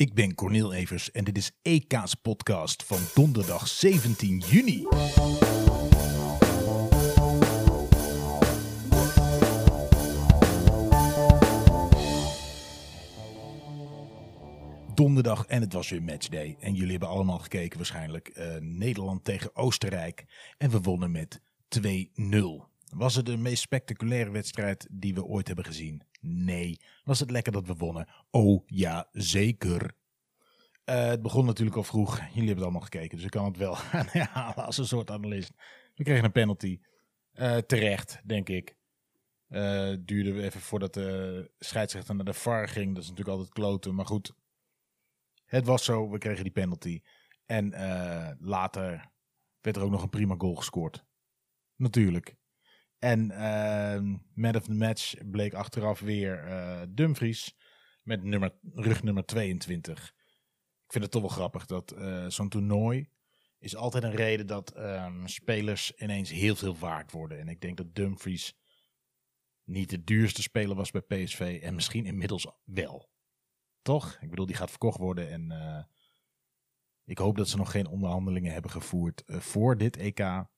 Ik ben Cornel Evers en dit is EK's podcast van donderdag 17 juni. Donderdag en het was weer matchday. En jullie hebben allemaal gekeken waarschijnlijk. eh, Nederland tegen Oostenrijk. En we wonnen met 2-0. Was het de meest spectaculaire wedstrijd die we ooit hebben gezien? Nee. Was het lekker dat we wonnen? Oh ja, zeker. Eh, het begon natuurlijk al vroeg. Jullie hebben het allemaal gekeken, dus ik kan het wel herhalen als een soort analist. We kregen een penalty. Eh, terecht, denk ik. Eh duurde even voordat de scheidsrechter naar de VAR ging. Dat is natuurlijk altijd kloten, maar goed. Het was zo, we kregen die penalty. En later werd er ook nog een prima goal gescoord. Natuurlijk. En eh, man of the match bleek achteraf weer eh, Dumfries met nummer, rug nummer 22. Ik vind het toch wel grappig dat eh, zo'n toernooi is altijd een reden dat ehm, spelers ineens heel veel waard worden. En ik denk dat Dumfries niet de duurste speler was bij PSV en misschien inmiddels wel. Toch? Ik bedoel, die gaat verkocht worden en eh, ik hoop dat ze nog geen onderhandelingen hebben gevoerd voor dit EK.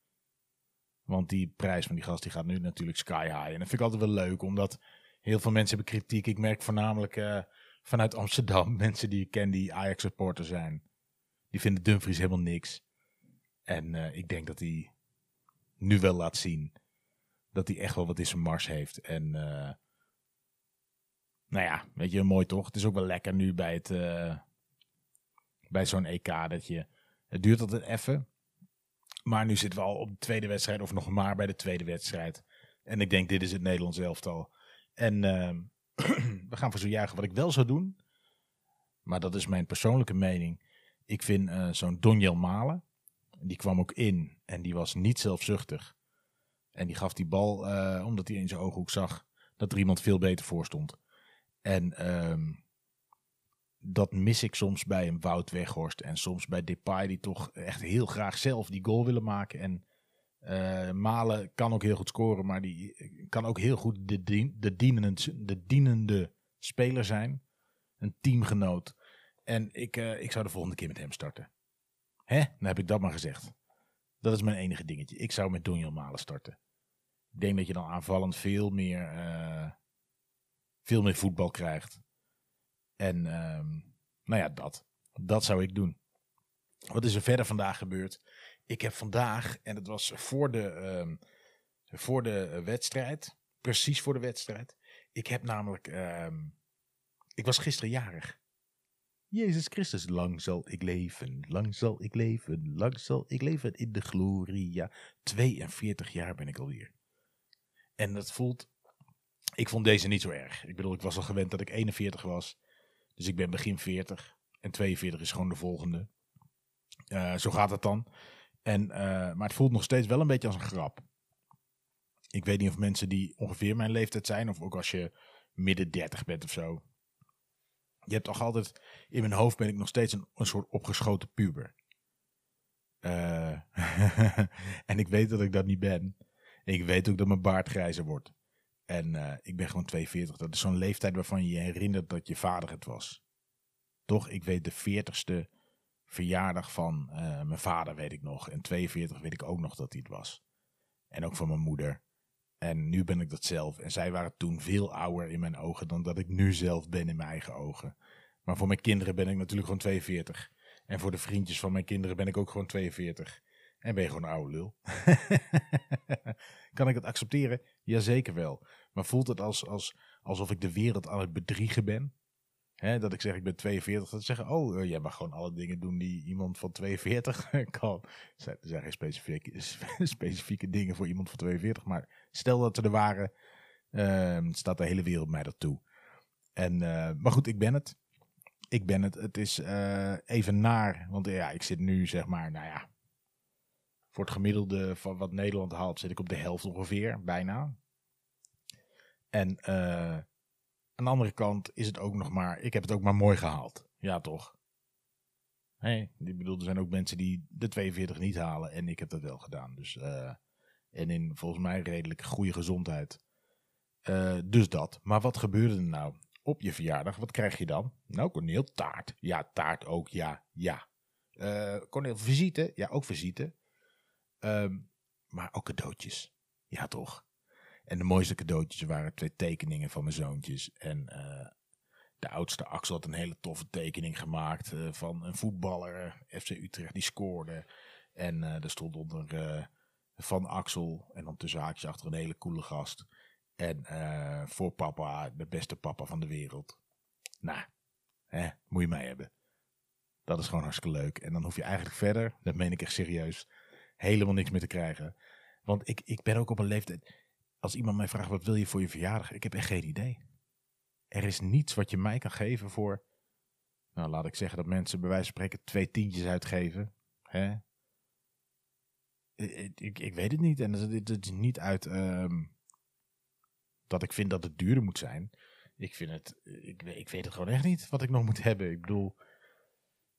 Want die prijs van die gast die gaat nu natuurlijk sky high. En dat vind ik altijd wel leuk, omdat heel veel mensen hebben kritiek. Ik merk voornamelijk eh, vanuit Amsterdam mensen die ik ken die Ajax supporter zijn. Die vinden Dumfries helemaal niks. En eh, ik denk dat hij nu wel laat zien dat hij echt wel wat in zijn mars heeft. En eh, nou ja, weet je, mooi toch? Het is ook wel lekker nu bij, het, bij zo'n EK dat je... Het duurt altijd even. Maar nu zitten we al op de tweede wedstrijd, of nog maar bij de tweede wedstrijd. En ik denk, dit is het Nederlands elftal. En ehm, we gaan voor zo juichen. Wat ik wel zou doen, maar dat is mijn persoonlijke mening. Ik vind eh, zo'n Donjel Malen, die kwam ook in en die was niet zelfzuchtig. En die gaf die bal, eh, omdat hij in zijn ooghoek zag dat er iemand veel beter voor stond. En ehm, dat mis ik soms bij een Wout Weghorst en soms bij Depay, die toch echt heel graag zelf die goal willen maken. En eh, Malen kan ook heel goed scoren, maar die kan ook heel goed de, de, dienende, de dienende speler zijn. Een teamgenoot. En ik, eh, ik zou de volgende keer met hem starten. Hè? Dan heb ik dat maar gezegd. Dat is mijn enige dingetje. Ik zou met Donjel Malen starten. Ik denk dat je dan aanvallend veel meer, eh, veel meer voetbal krijgt. En ehm, nou ja, dat. Dat zou ik doen. Wat is er verder vandaag gebeurd? Ik heb vandaag, en het was voor de, ehm, voor de wedstrijd, precies voor de wedstrijd. Ik heb namelijk, ehm, ik was gisteren jarig. Jezus Christus, lang zal ik leven, lang zal ik leven, lang zal ik leven in de gloria. 42 jaar ben ik alweer. En dat voelt, ik vond deze niet zo erg. Ik bedoel, ik was al gewend dat ik 41 was. Dus ik ben begin 40. En 42 is gewoon de volgende. Eh, zo gaat het dan. En, eh, maar het voelt nog steeds wel een beetje als een grap. Ik weet niet of mensen die ongeveer mijn leeftijd zijn, of ook als je midden 30 bent of zo. Je hebt toch altijd, in mijn hoofd ben ik nog steeds een, een soort opgeschoten puber. Eh, en ik weet dat ik dat niet ben. Ik weet ook dat mijn baard grijzer wordt. En eh, ik ben gewoon 42. Dat is zo'n leeftijd waarvan je je herinnert dat je vader het was. Toch, ik weet de 40ste verjaardag van eh, mijn vader, weet ik nog. En 42 weet ik ook nog dat hij het was. En ook van mijn moeder. En nu ben ik dat zelf. En zij waren toen veel ouder in mijn ogen dan dat ik nu zelf ben in mijn eigen ogen. Maar voor mijn kinderen ben ik natuurlijk gewoon 42. En voor de vriendjes van mijn kinderen ben ik ook gewoon 42. En ben je gewoon een oude lul. kan ik het accepteren? Jazeker wel. Maar voelt het als, als, alsof ik de wereld aan het bedriegen ben? Hè, dat ik zeg ik ben 42. Dat ze zeggen, oh, eh, jij mag gewoon alle dingen doen die iemand van 42 kan. Er zijn, geen specifieke, specifieke dingen voor iemand van 42. Maar stel dat ze er waren, ehm, staat de hele wereld mij dat toe. En, eh, maar goed, ik ben het. Ik ben het. Het is eh, even naar. Want ja, ik zit nu zeg maar, nou ja. Voor het gemiddelde van wat Nederland haalt, zit ik op de helft ongeveer, bijna. En eh, aan de andere kant is het ook nog maar, ik heb het ook maar mooi gehaald. Ja, toch? Hey, ik bedoel, er zijn ook mensen die de 42 niet halen en ik heb dat wel gedaan. Dus, eh, en in volgens mij redelijk goede gezondheid. Eh, dus dat. Maar wat gebeurde er nou? op je verjaardag, wat krijg je dan? Nou, Corneel, taart. Ja, taart ook, ja, ja. Uh, Corneel, visite? Ja, ook visite. Ehm, maar ook cadeautjes. Ja, toch? En de mooiste cadeautjes waren twee tekeningen van mijn zoontjes. En uh, de oudste Axel had een hele toffe tekening gemaakt uh, van een voetballer, FC Utrecht, die scoorde. En er stond onder van Axel en dan tussen haakjes achter een hele coole gast. En voor papa, de beste papa van de wereld. Nou, hè, moet je mij hebben. Dat is gewoon hartstikke leuk. En dan hoef je eigenlijk verder, dat meen ik echt serieus, helemaal niks meer te krijgen. Want ik, ik ben ook op een leeftijd. Als iemand mij vraagt wat wil je voor je verjaardag, ik heb echt geen idee. Er is niets wat je mij kan geven voor. Nou, laat ik zeggen dat mensen bij wijze van spreken twee tientjes uitgeven. Hè? Ik, ik, ik weet het niet. En het, is niet uit um, dat ik vind dat het duurder moet zijn. Ik vind het. Ik, ik weet het gewoon echt niet wat ik nog moet hebben. Ik bedoel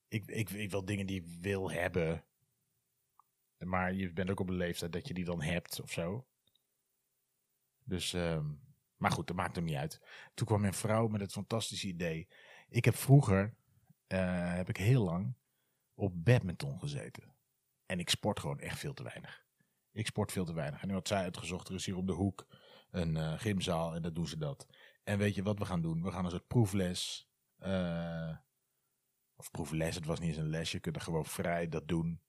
ik, ik, ik wil dingen die ik wil hebben. Maar je bent ook op een leeftijd dat je die dan hebt of zo. Dus, um, maar goed, dat maakt hem niet uit. Toen kwam mijn vrouw met het fantastische idee. Ik heb vroeger, uh, heb ik heel lang op badminton gezeten. En ik sport gewoon echt veel te weinig. Ik sport veel te weinig. En nu had zij uitgezocht, er is hier op de hoek een uh, gymzaal en dat doen ze dat. En weet je wat we gaan doen? We gaan een soort proefles. Uh, of proefles, het was niet eens een les, je kunt er gewoon vrij dat doen.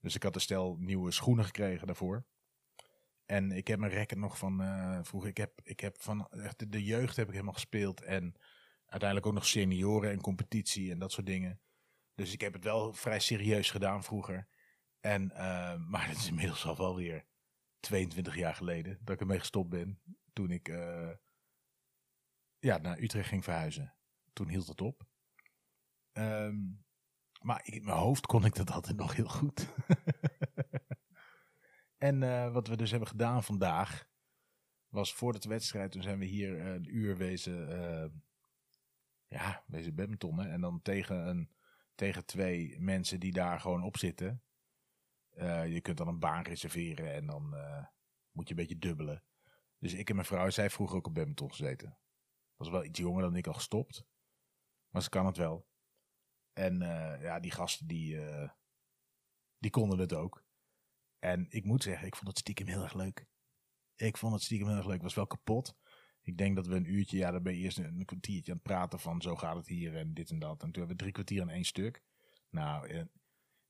Dus ik had een stel nieuwe schoenen gekregen daarvoor. En ik heb mijn rekken nog van uh, vroeger. Ik heb, ik heb van echt de jeugd heb ik helemaal gespeeld. En uiteindelijk ook nog senioren en competitie en dat soort dingen. Dus ik heb het wel vrij serieus gedaan vroeger. En, uh, maar het is inmiddels al wel weer 22 jaar geleden dat ik ermee gestopt ben. Toen ik uh, ja, naar Utrecht ging verhuizen. Toen hield het op. Um, maar in mijn hoofd kon ik dat altijd nog heel goed. en uh, wat we dus hebben gedaan vandaag, was voor de wedstrijd, toen zijn we hier uh, een uur wezen, uh, ja, wezen badmintonnen. En dan tegen, een, tegen twee mensen die daar gewoon op zitten. je kunt dan een baan reserveren en dan moet je een beetje dubbelen. Dus ik en mijn vrouw, zij vroeger ook op badminton gezeten. Was wel iets jonger dan ik al gestopt. Maar ze kan het wel. En ja, die gasten die, die konden het ook. En ik moet zeggen, ik vond het stiekem heel erg leuk. Ik vond het stiekem heel erg leuk. Het was wel kapot. Ik denk dat we een uurtje, ja, dan ben je eerst een, kwartiertje aan het praten van zo gaat het hier en dit en dat. En toen hebben we drie kwartier in één stuk. Nou, eh,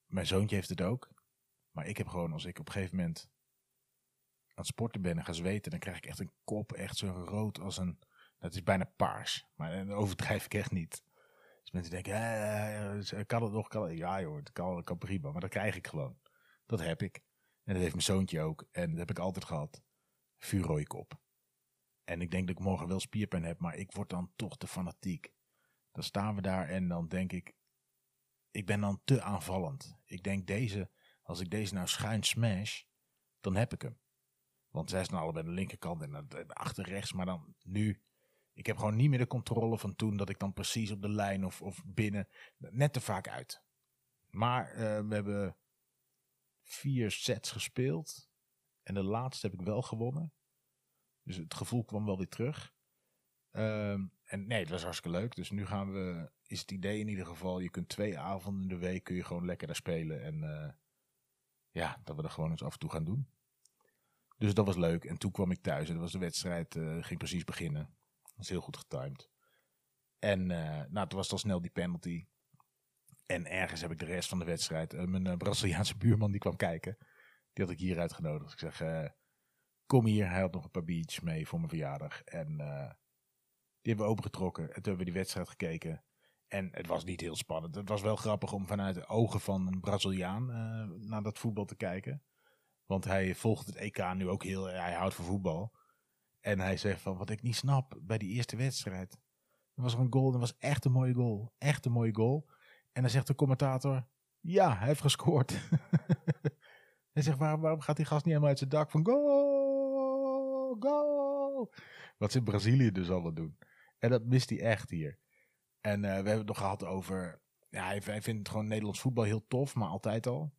mijn zoontje heeft het ook. Maar ik heb gewoon, als ik op een gegeven moment aan het sporten ben en ga zweten, dan krijg ik echt een kop, echt zo rood als een, dat is bijna paars. Maar dat overdrijf ik echt niet. Dus mensen denken, eh, kan het nog? Kan? Ja joh, het kan, kan prima. Maar dat krijg ik gewoon. Dat heb ik. En dat heeft mijn zoontje ook. En dat heb ik altijd gehad. Vuurrooie kop. En ik denk dat ik morgen wel spierpijn heb, maar ik word dan toch te fanatiek. Dan staan we daar en dan denk ik, ik ben dan te aanvallend. Ik denk deze, als ik deze nou schuin smash, dan heb ik hem. Want zij staan allebei aan de linkerkant en achter rechts, maar dan nu ik heb gewoon niet meer de controle van toen dat ik dan precies op de lijn of, of binnen net te vaak uit. Maar uh, we hebben vier sets gespeeld. En de laatste heb ik wel gewonnen. Dus het gevoel kwam wel weer terug. Uh, en nee, het was hartstikke leuk. Dus nu gaan we, is het idee in ieder geval, je kunt twee avonden in de week kun je gewoon lekker daar spelen. En uh, ja, dat we er gewoon eens af en toe gaan doen. Dus dat was leuk. En toen kwam ik thuis en was de wedstrijd, uh, ging precies beginnen. Dat is heel goed getimed. En uh, nou, toen was al snel die penalty. En ergens heb ik de rest van de wedstrijd. Uh, mijn uh, Braziliaanse buurman die kwam kijken. Die had ik hier uitgenodigd. Ik zeg, kom hier. Hij had nog een paar biertjes mee voor mijn verjaardag. En die hebben we opengetrokken. En toen hebben we die wedstrijd gekeken. En het was niet heel spannend. Het was wel grappig om vanuit de ogen van een Braziliaan naar dat voetbal te kijken. Want hij volgt het EK nu ook heel... Hij houdt van voetbal. En hij zegt van, wat ik niet snap, bij die eerste wedstrijd. Er was een goal, dat was echt een mooie goal. Echt een mooie goal. En dan zegt de commentator, ja, hij heeft gescoord. hij zegt, waarom, waarom gaat die gast niet helemaal uit zijn dak van, goal, goal. Wat ze in Brazilië dus allemaal doen. En dat mist hij echt hier. En uh, we hebben het nog gehad over, ja, hij, vindt gewoon Nederlands voetbal heel tof, maar altijd al.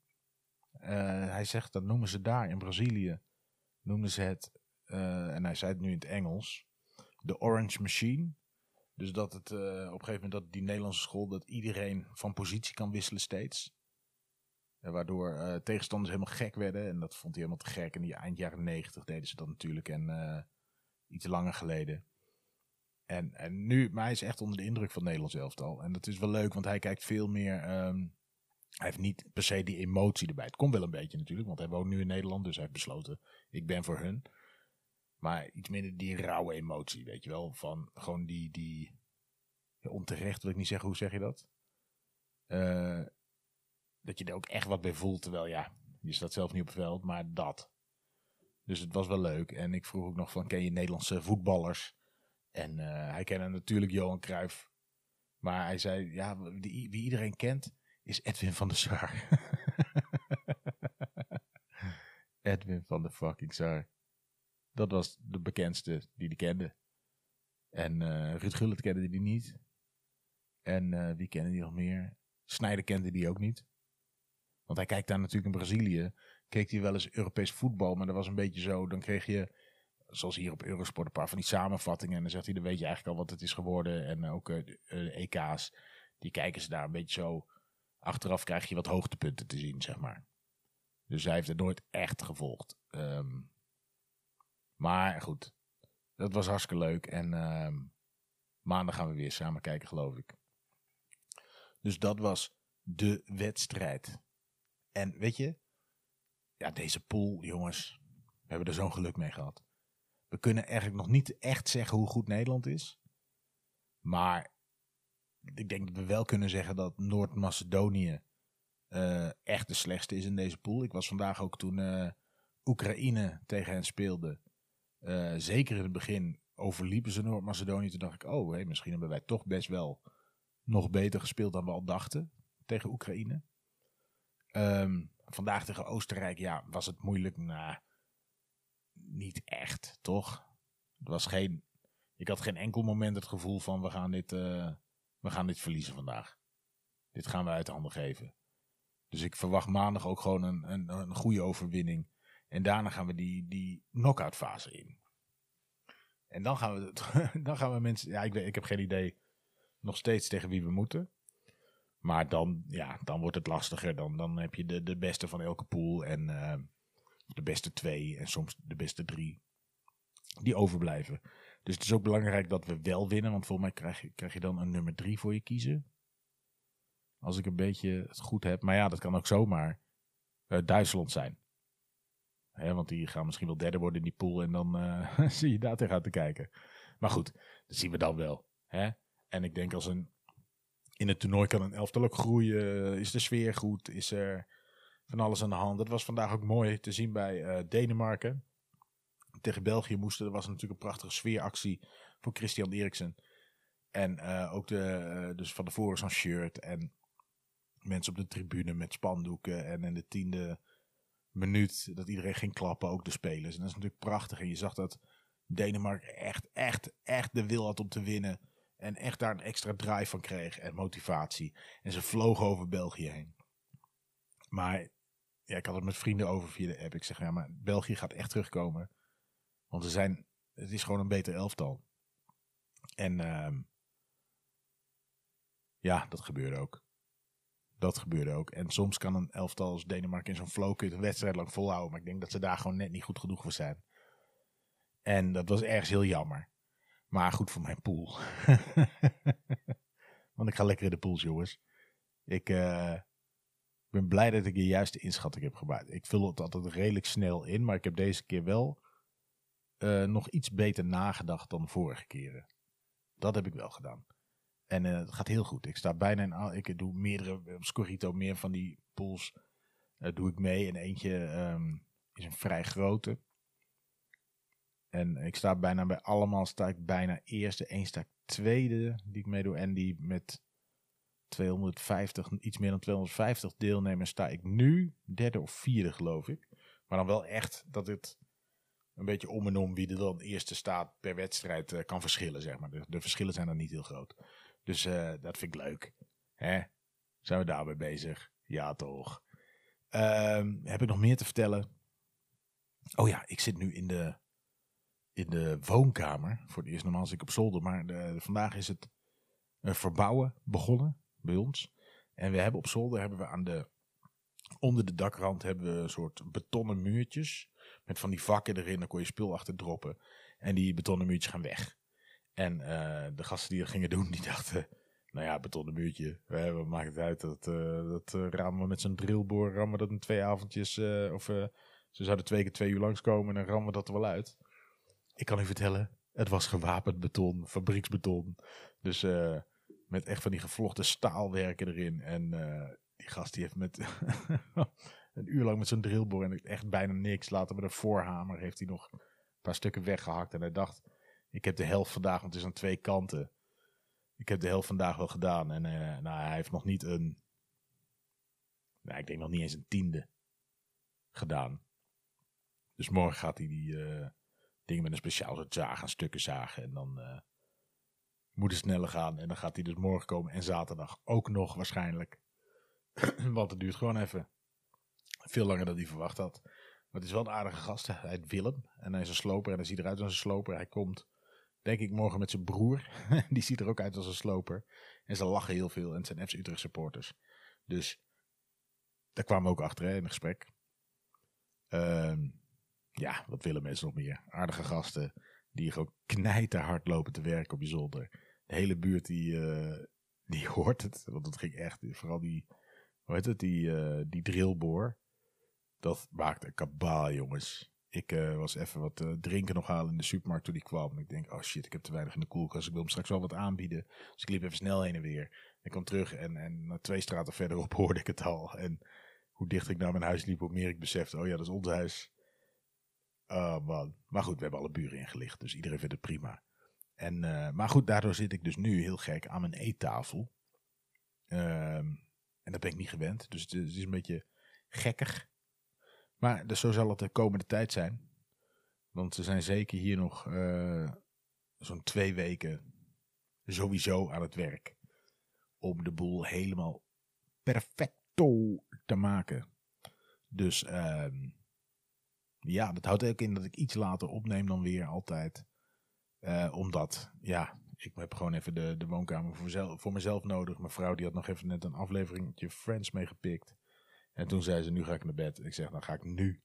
Uh, hij zegt, dat noemen ze daar in Brazilië, noemen ze het uh, en hij zei het nu in het Engels, de Orange Machine. Dus dat het uh, op een gegeven moment dat die Nederlandse school, dat iedereen van positie kan wisselen steeds. En waardoor uh, tegenstanders helemaal gek werden. En dat vond hij helemaal te gek. En die eind jaren negentig deden ze dat natuurlijk. En iets langer geleden. En, en nu, maar hij is echt onder de indruk van het Nederlands elftal. En dat is wel leuk, want hij kijkt veel meer. Um, hij heeft niet per se die emotie erbij. Het komt wel een beetje natuurlijk, want hij woont nu in Nederland. Dus hij heeft besloten, ik ben voor hun. Maar iets minder die rauwe emotie, weet je wel. Van gewoon die, die onterecht wil ik niet zeggen, hoe zeg je dat? Uh, dat je er ook echt wat bij voelt. Terwijl ja, je staat zelf niet op het veld, maar dat. Dus het was wel leuk. En ik vroeg ook nog van, ken je Nederlandse voetballers? En uh, hij kende natuurlijk Johan Cruijff. Maar hij zei, ja, wie, wie iedereen kent, is Edwin van der Sar. Edwin van der fucking Sar. Dat was de bekendste die die kende. En uh, Ruud Gullit kende die niet. En uh, wie kende die nog meer? Snijder kende die ook niet. Want hij kijkt daar natuurlijk in Brazilië. Keek hij wel eens Europees voetbal. Maar dat was een beetje zo. Dan kreeg je, zoals hier op Eurosport, een paar van die samenvattingen. En dan zegt hij, dan weet je eigenlijk al wat het is geworden. En ook uh, EK's. Die kijken ze daar een beetje zo. Achteraf krijg je wat hoogtepunten te zien, zeg maar. Dus hij heeft het nooit echt gevolgd. Um, maar goed, dat was hartstikke leuk. En uh, maandag gaan we weer samen kijken, geloof ik. Dus dat was de wedstrijd. En weet je, ja, deze pool, jongens, we hebben er zo'n geluk mee gehad. We kunnen eigenlijk nog niet echt zeggen hoe goed Nederland is. Maar ik denk dat we wel kunnen zeggen dat Noord-Macedonië uh, echt de slechtste is in deze pool. Ik was vandaag ook toen uh, Oekraïne tegen hen speelde. Uh, zeker in het begin overliepen ze Noord-Macedonië. Toen dacht ik, oh, hey, misschien hebben wij toch best wel nog beter gespeeld dan we al dachten tegen Oekraïne. Um, vandaag tegen Oostenrijk, ja, was het moeilijk? Nou, niet echt, toch? Was geen, ik had geen enkel moment het gevoel van we gaan dit, uh, we gaan dit verliezen vandaag. Dit gaan we uit handen geven. Dus ik verwacht maandag ook gewoon een, een, een goede overwinning. En daarna gaan we die, die knock-out fase in. En dan gaan we, dan gaan we mensen, ja, ik, weet, ik heb geen idee nog steeds tegen wie we moeten. Maar dan, ja, dan wordt het lastiger. Dan, dan heb je de, de beste van elke pool en uh, de beste twee en soms de beste drie die overblijven. Dus het is ook belangrijk dat we wel winnen, want volgens mij krijg je, krijg je dan een nummer drie voor je kiezen. Als ik een beetje het goed heb. Maar ja, dat kan ook zomaar uh, Duitsland zijn. Hè, want die gaan misschien wel derde worden in die pool en dan uh, zie je daar tegen te kijken. Maar goed, dat zien we dan wel. Hè? En ik denk als een in het toernooi kan een elftal ook groeien. Is de sfeer goed? Is er van alles aan de hand? Dat was vandaag ook mooi te zien bij uh, Denemarken. Tegen België moesten. Er was natuurlijk een prachtige sfeeractie voor Christian Eriksen. En ook de, dus van tevoren zo'n shirt. En mensen op de tribune met spandoeken. En in de tiende minuut dat iedereen ging klappen, ook de spelers. En dat is natuurlijk prachtig. En je zag dat Denemarken echt, echt, echt de wil had om te winnen. En echt daar een extra drive van kreeg en motivatie. En ze vlogen over België heen. Maar ja, ik had het met vrienden over via de app. Ik zeg, ja, maar België gaat echt terugkomen. Want ze zijn, het is gewoon een beter elftal. En uh, ja, dat gebeurde ook. Dat gebeurde ook. En soms kan een elftal als Denemarken in zo'n flow een wedstrijd lang volhouden. Maar ik denk dat ze daar gewoon net niet goed genoeg voor zijn. En dat was ergens heel jammer. Maar goed voor mijn pool. Want ik ga lekker in de pools, jongens. Ik uh, ben blij dat ik de juiste inschatting heb gemaakt. Ik vul het altijd redelijk snel in. Maar ik heb deze keer wel uh, nog iets beter nagedacht dan de vorige keren. Dat heb ik wel gedaan. En uh, het gaat heel goed. Ik sta bijna in. Ik doe meerdere. Op Scorito meer van die pools. doe ik mee. En eentje um, is een vrij grote. En ik sta bijna bij allemaal, sta ik bijna eerste. Eén sta ik tweede die ik meedoe. En die met 250, iets meer dan 250 deelnemers sta ik nu derde of vierde geloof ik. Maar dan wel echt dat het een beetje om en om wie er dan eerste staat per wedstrijd kan verschillen, zeg maar. De, verschillen zijn dan niet heel groot. Dus uh, dat vind ik leuk. Hè? Zijn we daarbij bezig? Ja, toch. Uh, heb ik nog meer te vertellen? Oh ja, ik zit nu in de in de woonkamer. Voor het eerst normaal zit ik op zolder, maar vandaag is het uh, verbouwen begonnen bij ons. En we hebben op zolder hebben we aan de onder de dakrand hebben we een soort betonnen muurtjes met van die vakken erin. Daar kon je spul achter droppen en die betonnen muurtjes gaan weg. En uh, de gasten die dat gingen doen, die dachten, nou ja, betonnen muurtje, we maken het uit dat, uh, dat uh, ramen we met zo'n drillboor, rammen dat in twee avondjes, of ze zouden twee keer twee uur langskomen en dan rammen we dat er wel uit. Ik kan u vertellen, het was gewapend beton, fabrieksbeton. Dus met echt van die gevlochten staalwerken erin. En die gast die heeft met een uur lang met zo'n drillboor en echt bijna niks. Later met een voorhamer heeft hij nog een paar stukken weggehakt. En hij dacht, ik heb de helft vandaag, want het is aan twee kanten. Ik heb de helft vandaag wel gedaan. En uh, nou, hij heeft nog niet een, nou, ik denk nog niet eens een tiende gedaan. Dus morgen gaat hij die uh, dingen met een speciaal soort zaag stukken zagen. En dan uh, moet het sneller gaan. En dan gaat hij dus morgen komen. En zaterdag ook nog waarschijnlijk. Want het duurt gewoon even. Veel langer dan hij verwacht had. Maar het is wel een aardige gast. Hij heet Willem. En hij is een sloper. En hij ziet eruit als een sloper. Hij komt, denk ik, morgen met zijn broer. Die ziet er ook uit als een sloper. En ze lachen heel veel. En zijn FC Utrecht supporters. Dus daar kwamen we ook achter in een gesprek. Ehm ja, wat willen mensen nog meer? Aardige gasten die gewoon knijterhard lopen te werken op je zolder. De hele buurt die, uh, die hoort het, want het ging echt, vooral die, hoe heet het, die, uh, die drillboor. Dat maakte een kabaal, jongens. Ik uh, was even wat drinken nog halen in de supermarkt toen die kwam. En ik denk, oh shit, ik heb te weinig in de koelkast. Ik wil hem straks wel wat aanbieden. Dus ik liep even snel heen en weer. Ik kwam terug en, en twee straten verderop hoorde ik het al. En hoe dichter ik naar mijn huis liep, hoe meer ik besefte, oh ja, dat is ons huis. Man. Maar goed, we hebben alle buren ingelicht, dus iedereen vindt het prima. En, uh, maar goed, daardoor zit ik dus nu heel gek aan mijn eettafel. Um, en dat ben ik niet gewend, dus het het is een beetje gekkig. Maar dus zo zal het de komende tijd zijn. Want we zijn zeker hier nog uh, zo'n twee weken sowieso aan het werk. Om de boel helemaal perfecto te maken. Dus... Um, ja, dat houdt ook in dat ik iets later opneem dan weer altijd. Uh, omdat, ja, ik heb gewoon even de, de woonkamer voor, zelf, voor mezelf nodig. Mijn vrouw die had nog even net een afleveringetje Friends meegepikt. En toen zei ze, nu ga ik naar bed. Ik zeg, dan ga ik nu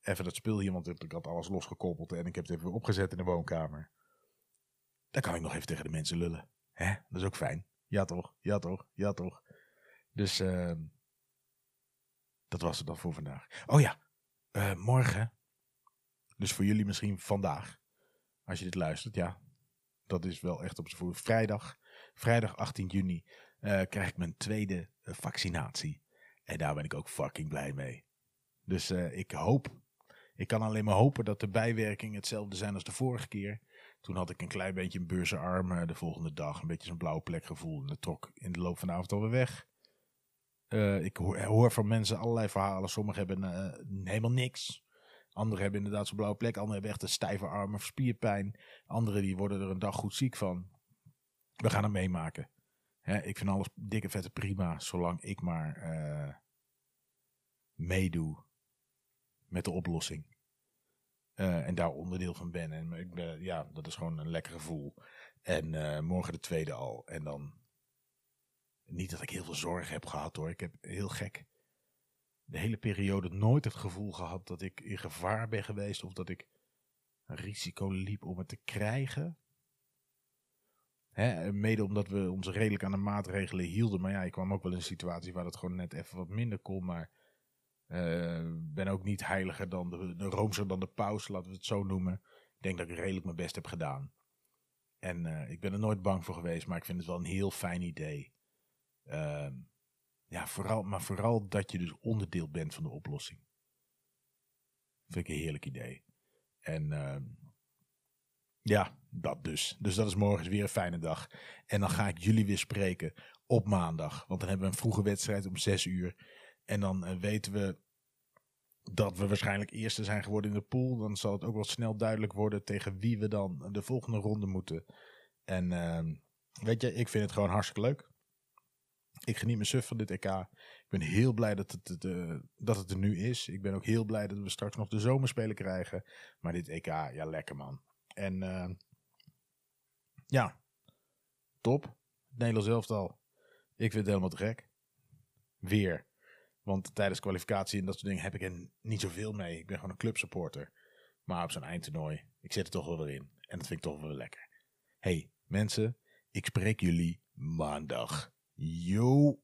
even dat speel hier, want ik had alles losgekoppeld. En ik heb het even opgezet in de woonkamer. Dan kan ik nog even tegen de mensen lullen. Hè? Dat is ook fijn. Ja toch, ja toch, ja toch. Dus uh, dat was het dan voor vandaag. Oh ja, uh, morgen, dus voor jullie misschien vandaag, als je dit luistert, ja, dat is wel echt op z'n. Vrijdag, vrijdag 18 juni, uh, krijg ik mijn tweede uh, vaccinatie. En daar ben ik ook fucking blij mee. Dus ik hoop, ik kan alleen maar hopen dat de bijwerkingen hetzelfde zijn als de vorige keer. Toen had ik een klein beetje een beurzenarm de volgende dag. Een beetje zo'n blauwe plekgevoel. En dat trok in de loop van de avond alweer weg. Uh, ik hoor, hoor, van mensen allerlei verhalen. Sommigen hebben helemaal niks. Anderen hebben inderdaad zo'n blauwe plek. Anderen hebben echt een stijve arm of spierpijn. Anderen die worden er een dag goed ziek van. We gaan het meemaken. Ik vind alles dikke vette prima. Zolang ik maar uh, meedoe met de oplossing. en daar onderdeel van ben. En ik ben, ja, dat is gewoon een lekker gevoel. En morgen de tweede al. En dan niet dat ik heel veel zorg heb gehad hoor. Ik heb heel gek de hele periode nooit het gevoel gehad dat ik in gevaar ben geweest of dat ik een risico liep om het te krijgen. Mede omdat we ons redelijk aan de maatregelen hielden. Maar ja, ik kwam ook wel in een situatie waar het gewoon net even wat minder kon. Maar uh, ben ook niet heiliger dan de, de roomser dan de paus, laten we het zo noemen. Ik denk dat ik redelijk mijn best heb gedaan. En uh, ik ben er nooit bang voor geweest, maar ik vind het wel een heel fijn idee. Uh, ja, vooral, maar vooral dat je dus onderdeel bent van de oplossing. Vind ik een heerlijk idee. En uh, ja, dat dus. Dus dat is morgen weer een fijne dag. En dan ga ik jullie weer spreken op maandag. Want dan hebben we een vroege wedstrijd om zes uur. En dan uh, weten we dat we waarschijnlijk eerste zijn geworden in de pool. Dan zal het ook wel snel duidelijk worden tegen wie we dan de volgende ronde moeten. En uh, weet je, ik vind het gewoon hartstikke leuk. Ik geniet me suf van dit EK. Ik ben heel blij dat het, het, eh, dat het er nu is. Ik ben ook heel blij dat we straks nog de zomerspelen krijgen. Maar dit EK, ja, lekker man. En eh, ja, top. Nederland zelf al. Ik vind het helemaal te gek. Weer. Want tijdens kwalificatie en dat soort dingen heb ik er niet zoveel mee. Ik ben gewoon een clubsupporter. Maar op zo'n eindtoernooi, ik zit er toch wel weer in. En dat vind ik toch wel lekker. hey, mensen, ik spreek jullie maandag. Yo!